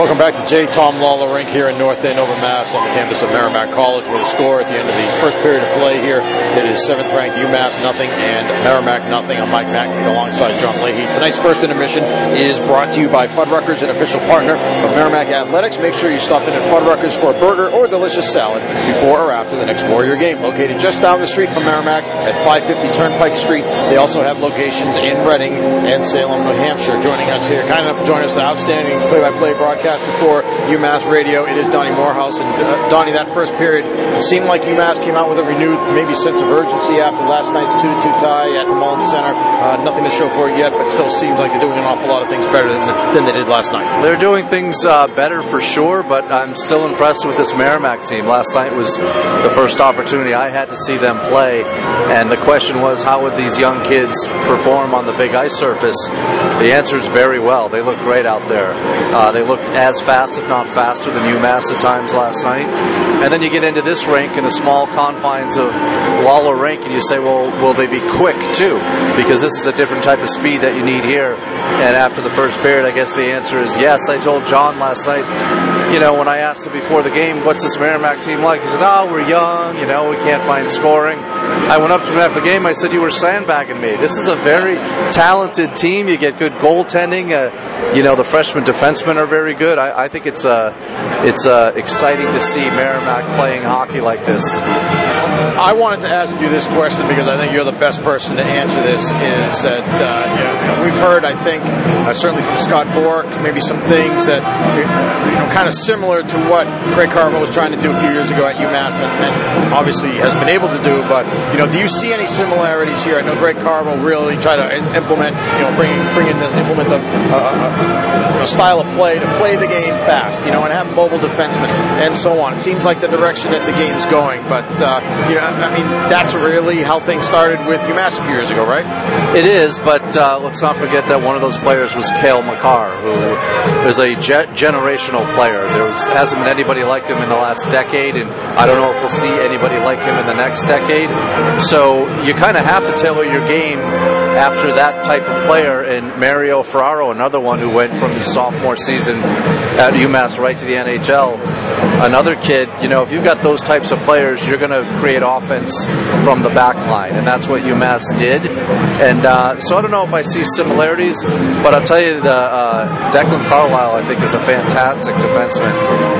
Welcome back to J. Tom Lawler Rink here in North Andover, Mass, on the campus of Merrimack College, where the score at the end of the first period of play here, it is seventh ranked UMass nothing and Merrimack nothing. I'm Mike Mack alongside John Leahy. Tonight's first intermission is brought to you by Fuddruckers, an official partner of Merrimack Athletics. Make sure you stop in at Fuddruckers for a burger or delicious salad before or after the next Warrior game. Located just down the street from Merrimack at 550 Turnpike Street. They also have locations in Reading and Salem, New Hampshire. Joining us here, kind enough to join us, the outstanding play-by-play broadcaster for UMass Radio. It is Donnie Morehouse. And uh, Donnie, that first period seemed like UMass came out with a renewed maybe sense of urgency after last night's 2-2 tie at the Mullins Center. Uh, nothing to show for it yet, but still seems like they're doing an awful lot of things better than, than they did last night. They're doing things uh, better for sure, but I'm still impressed with this Merrimack team. Last night was the first opportunity I had to see them play, and the question was how would these young kids perform on the big ice surface? The answer is very well. They look great out there. Uh, they looked as fast, if not faster, than UMass at times last night. And then you get into this rink in the small confines of Lawler Rink, and you say, well, will they be quick too? Because this is a different type of speed that you need here. And after the first period, I guess the answer is yes. I told John last night, you know, when I asked him before the game, what's this Merrimack team like? He said, oh, we're young, you know, we can't find scoring. I went up to him after the game, I said, you were sandbagging me. This is a very talented team. You get good goaltending. Uh, you know, the freshman defensemen are very good. I, I think it's uh, it's uh, exciting to see Merrimack playing hockey like this. I wanted to ask you this question because I think you're the best person to answer this. Is that uh, you know, we've heard, I think, uh, certainly from Scott Borek, maybe some things that you know, kind of similar to what Greg Carvel was trying to do a few years ago at UMass, and, and obviously has been able to do. But you know, do you see any similarities here? I know Greg Carvel really tried to implement, you know, bring bring in this implement a, a style of play to play the game fast, you know, and have mobile defensemen and so on. It seems like the direction that the game's going, but uh, you know, I mean, that's really how things started with UMass a few years ago, right? It is, but uh, let's not forget that one of those players was Cale Makar, who is a ge- generational player. There was, hasn't been anybody like him in the last decade, and I don't know if we'll see anybody like him in the next decade. So you kind of have to tailor your game after that type of player. And Mario Ferraro, another one who went from his sophomore season at UMass right to the NHL. Another kid, you know, if you've got those types of players, you're going to create offense from the back line, and that's what UMass did. And uh, so I don't know if I see similarities, but I'll tell you, the uh, Declan Carlisle, I think, is a fantastic defenseman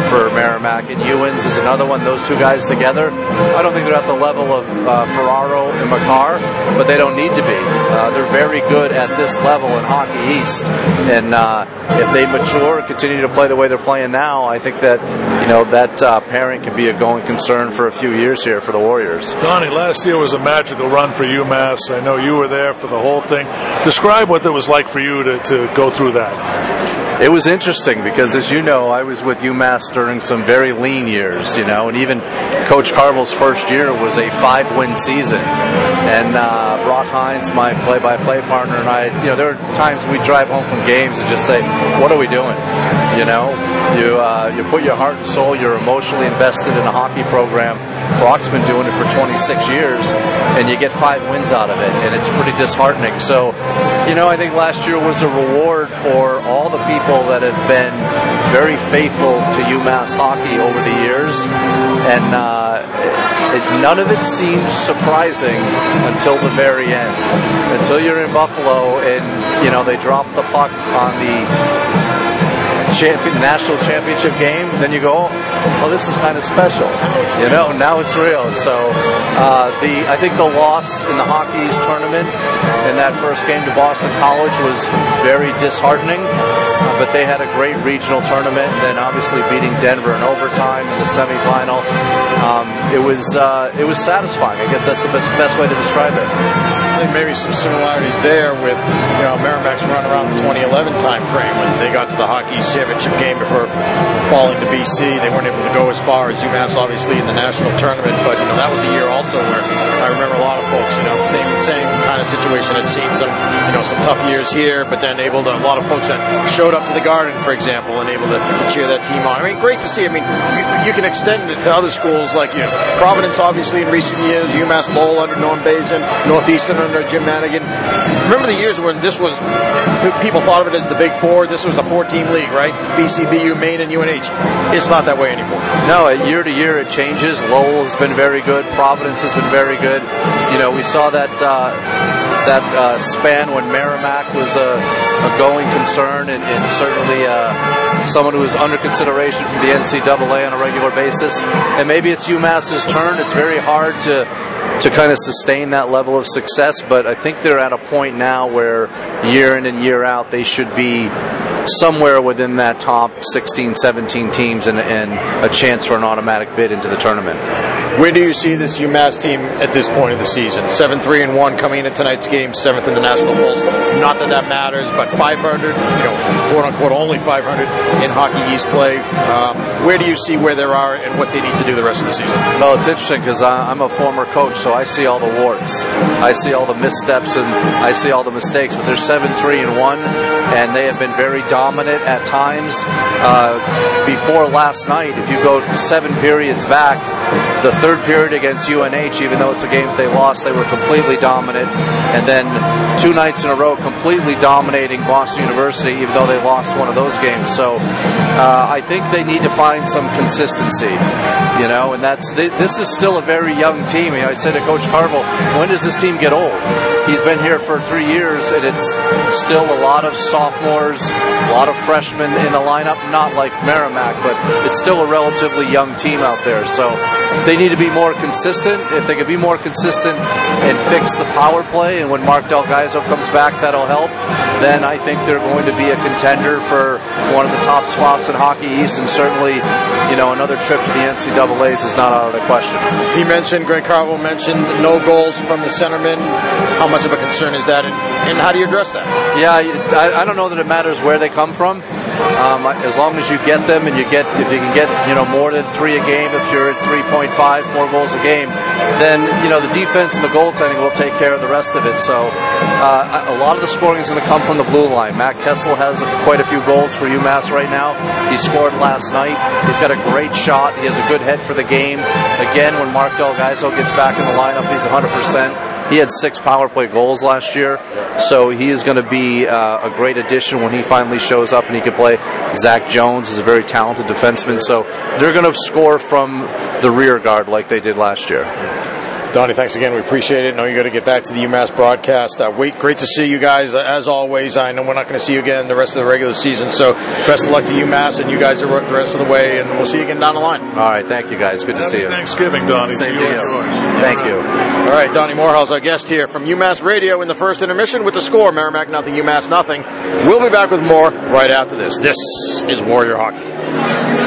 for Merrimack, and Uens is another one. Those two guys together, I don't think they're at the level of uh, Ferraro and Makar, but they don't need to be. Uh, they're very good at this level in Hockey East, and uh, if they mature and continue to play the way they're playing now, I think that you know that uh, pairing can be a going concern for a few years here for the Warriors. Donnie, last year was a magical run for UMass. I know you were there for the whole thing. Describe what it was like for you to, to go through that. It was interesting because, as you know, I was with UMass during some very lean years, you know, and even Coach Carvel's first year was a five win season. And uh, Brock Hines, my play by play partner, and I, you know, there are times we drive home from games and just say, what are we doing? You know, you, uh, you put your heart and soul, you're emotionally invested in a hockey program. Brock's been doing it for 26 years, and you get five wins out of it, and it's pretty disheartening. So, you know, I think last year was a reward for all the people that have been very faithful to UMass hockey over the years, and uh, it, none of it seems surprising until the very end. Until you're in Buffalo and you know they drop the puck on the champion, national championship game, then you go, oh, this is kind of special. You know, now it's real. So uh, the I think the loss in the Hockey East tournament in that first game to Boston College was very disheartening. Uh, but they had a great regional tournament, and then obviously beating Denver in overtime in the semifinal. Um, it was uh, it was satisfying. I guess that's the best, best way to describe it. Think maybe some similarities there with you know Merrimack's run around the 2011 time frame when they got to the Hockey Championship game before falling to BC. They weren't able to go as far as UMass, obviously, in the national tournament. But you know that was a year also where I remember a lot of folks, you know, same same kind of situation. Had seen some you know some tough years here, but then able to a lot of folks that showed up to the Garden, for example, and able to, to cheer that team on. I mean, great to see. I mean, you, you can extend it to other schools like you know Providence, obviously in recent years, UMass Lowell under Norm Bazin, Northeastern under under Jim Madigan. Remember the years when this was people thought of it as the Big Four. This was a four-team league, right? BCBU, Maine, and UNH. It's not that way anymore. No, year to year it changes. Lowell has been very good. Providence has been very good. You know, we saw that. Uh, that uh, span when Merrimack was a, a going concern and, and certainly uh, someone who was under consideration for the NCAA on a regular basis. And maybe it's UMass's turn. It's very hard to to kind of sustain that level of success, but I think they're at a point now where year in and year out they should be somewhere within that top 16, 17 teams and, and a chance for an automatic bid into the tournament. Where do you see this UMass team at this point of the season? Seven, three, and one coming into tonight's game, seventh in the national polls. Not that that matters, but 500, you know, quote unquote, only 500 in Hockey East play. Um, where do you see where they are and what they need to do the rest of the season? Well, it's interesting because I'm a former coach, so I see all the warts, I see all the missteps, and I see all the mistakes. But they're seven, three, and one, and they have been very dominant at times. Uh, before last night, if you go seven periods back, the third period against UNH, even though it's a game they lost, they were completely dominant. And then two nights in a row, completely dominating Boston University, even though they lost one of those games. So uh, I think they need to find some consistency, you know. And that's this is still a very young team. I said to Coach Carvel, when does this team get old? He's been here for three years, and it's still a lot of sophomores, a lot of freshmen in the lineup. Not like Merrimack, but it's still a relatively young team out there. So they need to be more consistent. If they could be more consistent and fix the power play, and when Mark Del Gaizo comes back, that'll help. Then I think they're going to be a contender for one of the top spots in Hockey East, and certainly, you know, another trip to the NCAA's is not out of the question. He mentioned, Greg Carvel mentioned no goals from the centerman. How much of a concern is that, and, and how do you address that? Yeah, I, I don't know that it matters where they come from. Um, as long as you get them and you get, if you can get, you know, more than three a game, if you're at 3.5, four goals a game, then, you know, the defense and the goaltending will take care of the rest of it. So uh, a lot of the scoring is going to come from the blue line. Matt Kessel has quite a few goals for UMass right now. He scored last night. He's got a great shot. He has a good head for the game. Again, when Mark Del Gaizo gets back in the lineup, he's 100%. He had six power play goals last year, so he is going to be uh, a great addition when he finally shows up and he can play. Zach Jones is a very talented defenseman, so they're going to score from the rear guard like they did last year. Donnie, thanks again. We appreciate it. I know you got to get back to the UMass broadcast. Uh, wait, great to see you guys. Uh, as always, I know we're not going to see you again the rest of the regular season. So best of luck to UMass and you guys the rest of the way, and we'll see you again down the line. All right, thank you guys. Good to Happy see you. Thanksgiving, Donnie. Same to you. Thank you. All right, Donnie Morehouse, our guest here from UMass Radio in the first intermission with the score: Merrimack nothing, UMass nothing. We'll be back with more right after this. This is Warrior Hockey.